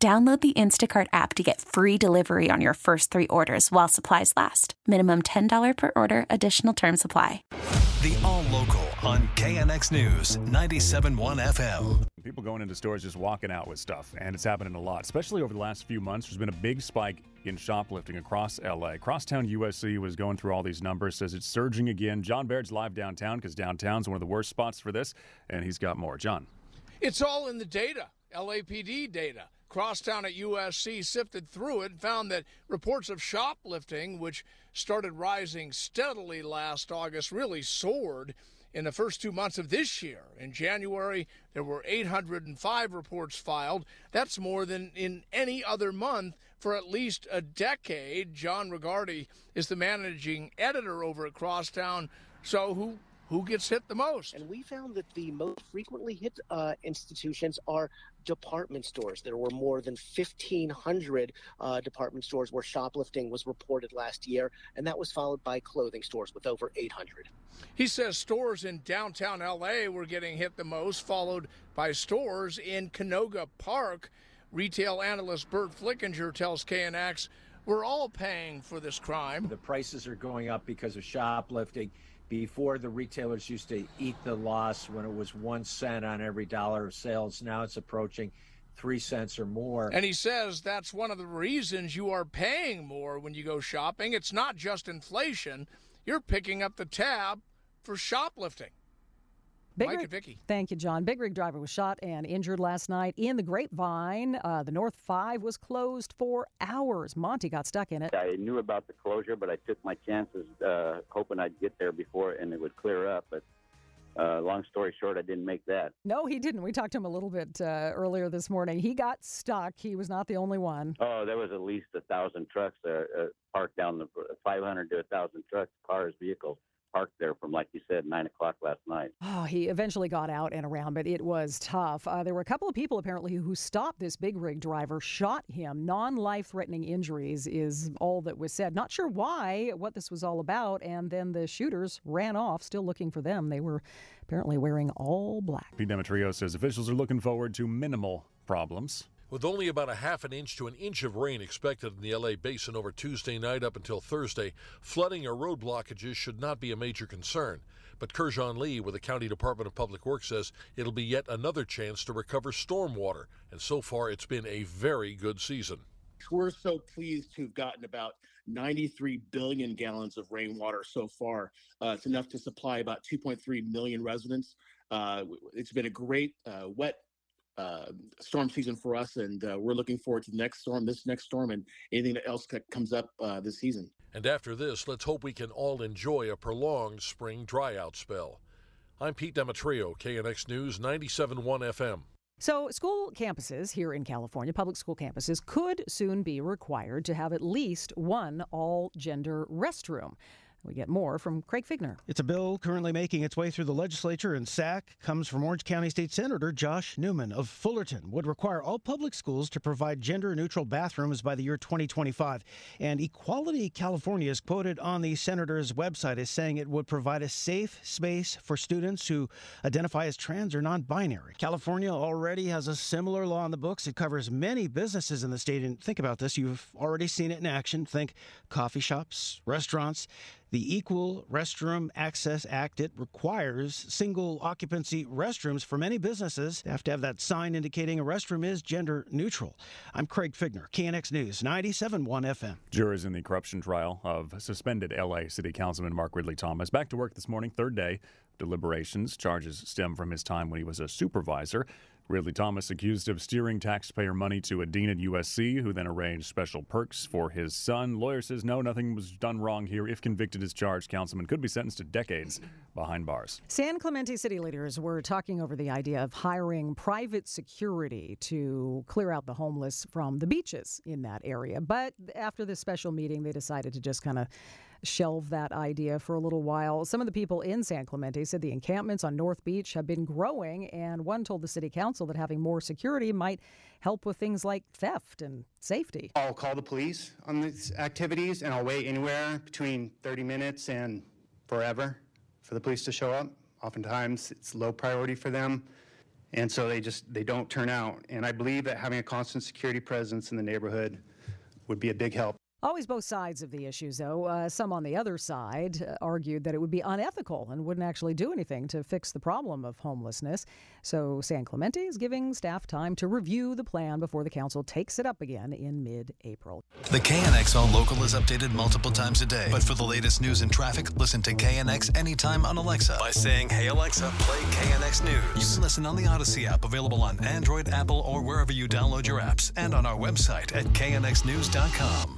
Download the Instacart app to get free delivery on your first three orders while supplies last. Minimum $10 per order, additional term supply. The All Local on KNX News 97.1 FM. People going into stores just walking out with stuff, and it's happening a lot, especially over the last few months. There's been a big spike in shoplifting across LA. Crosstown USC was going through all these numbers, says it's surging again. John Baird's live downtown because downtown's one of the worst spots for this, and he's got more. John. It's all in the data, LAPD data. Crosstown at USC sifted through it and found that reports of shoplifting, which started rising steadily last August, really soared in the first two months of this year. In January, there were 805 reports filed. That's more than in any other month for at least a decade. John Regardie is the managing editor over at Crosstown. So, who who gets hit the most? And we found that the most frequently hit uh, institutions are department stores. There were more than 1,500 uh, department stores where shoplifting was reported last year, and that was followed by clothing stores with over 800. He says stores in downtown LA were getting hit the most, followed by stores in Canoga Park. Retail analyst Burt Flickinger tells KNX, we're all paying for this crime. The prices are going up because of shoplifting. Before the retailers used to eat the loss when it was one cent on every dollar of sales. Now it's approaching three cents or more. And he says that's one of the reasons you are paying more when you go shopping. It's not just inflation, you're picking up the tab for shoplifting. Big Mike rig, and Vicky. Thank you, John. Big rig driver was shot and injured last night in the Grapevine. Uh, the North 5 was closed for hours. Monty got stuck in it. I knew about the closure, but I took my chances, uh, hoping I'd get there before and it would clear up. But uh, long story short, I didn't make that. No, he didn't. We talked to him a little bit uh, earlier this morning. He got stuck. He was not the only one. Oh, there was at least a thousand trucks there, uh, parked down the 500 to a thousand trucks, cars, vehicles parked there from, like you said, nine o'clock last night. Oh, he eventually got out and around, but it was tough. Uh, there were a couple of people apparently who stopped this big rig driver, shot him. Non life threatening injuries is all that was said. Not sure why, what this was all about. And then the shooters ran off, still looking for them. They were apparently wearing all black. Pete Demetriou says officials are looking forward to minimal problems. With only about a half an inch to an inch of rain expected in the LA basin over Tuesday night up until Thursday, flooding or road blockages should not be a major concern. But Kurjan Lee with the County Department of Public Works says it'll be yet another chance to recover storm water, and so far it's been a very good season. We're so pleased to have gotten about 93 billion gallons of rainwater so far. Uh, it's enough to supply about 2.3 million residents. Uh, it's been a great uh, wet uh, storm season for us, and uh, we're looking forward to the next storm, this next storm, and anything else that comes up uh, this season. And after this, let's hope we can all enjoy a prolonged spring dryout spell. I'm Pete Demetriou, KNX News 97.1 FM. So, school campuses here in California, public school campuses, could soon be required to have at least one all gender restroom. We get more from Craig Fiegener. It's a bill currently making its way through the legislature, and SAC comes from Orange County State Senator Josh Newman of Fullerton. Would require all public schools to provide gender neutral bathrooms by the year 2025. And Equality California is quoted on the senator's website as saying it would provide a safe space for students who identify as trans or non binary. California already has a similar law in the books. It covers many businesses in the state. And think about this you've already seen it in action. Think coffee shops, restaurants. The Equal Restroom Access Act, it requires single occupancy restrooms for many businesses. They have to have that sign indicating a restroom is gender neutral. I'm Craig Fiegener, KNX News, 97.1 FM. Jurors in the corruption trial of suspended LA City Councilman Mark Ridley Thomas back to work this morning, third day deliberations. Charges stem from his time when he was a supervisor. Ridley Thomas accused of steering taxpayer money to a dean at USC, who then arranged special perks for his son. Lawyer says no, nothing was done wrong here. If convicted as charged, councilman could be sentenced to decades behind bars. San Clemente city leaders were talking over the idea of hiring private security to clear out the homeless from the beaches in that area. But after this special meeting, they decided to just kind of shelve that idea for a little while. Some of the people in San Clemente said the encampments on North Beach have been growing, and one told the city council that having more security might help with things like theft and safety. I'll call the police on these activities, and I'll wait anywhere between 30 minutes and forever for the police to show up. Oftentimes, it's low priority for them. And so they just they don't turn out. And I believe that having a constant security presence in the neighborhood would be a big help. Always both sides of the issues, though. Uh, some on the other side uh, argued that it would be unethical and wouldn't actually do anything to fix the problem of homelessness. So San Clemente is giving staff time to review the plan before the council takes it up again in mid April. The KNX All Local is updated multiple times a day. But for the latest news and traffic, listen to KNX anytime on Alexa by saying, Hey Alexa, play KNX News. You can listen on the Audacy app, available on Android, Apple, or wherever you download your apps, and on our website at knxnews.com.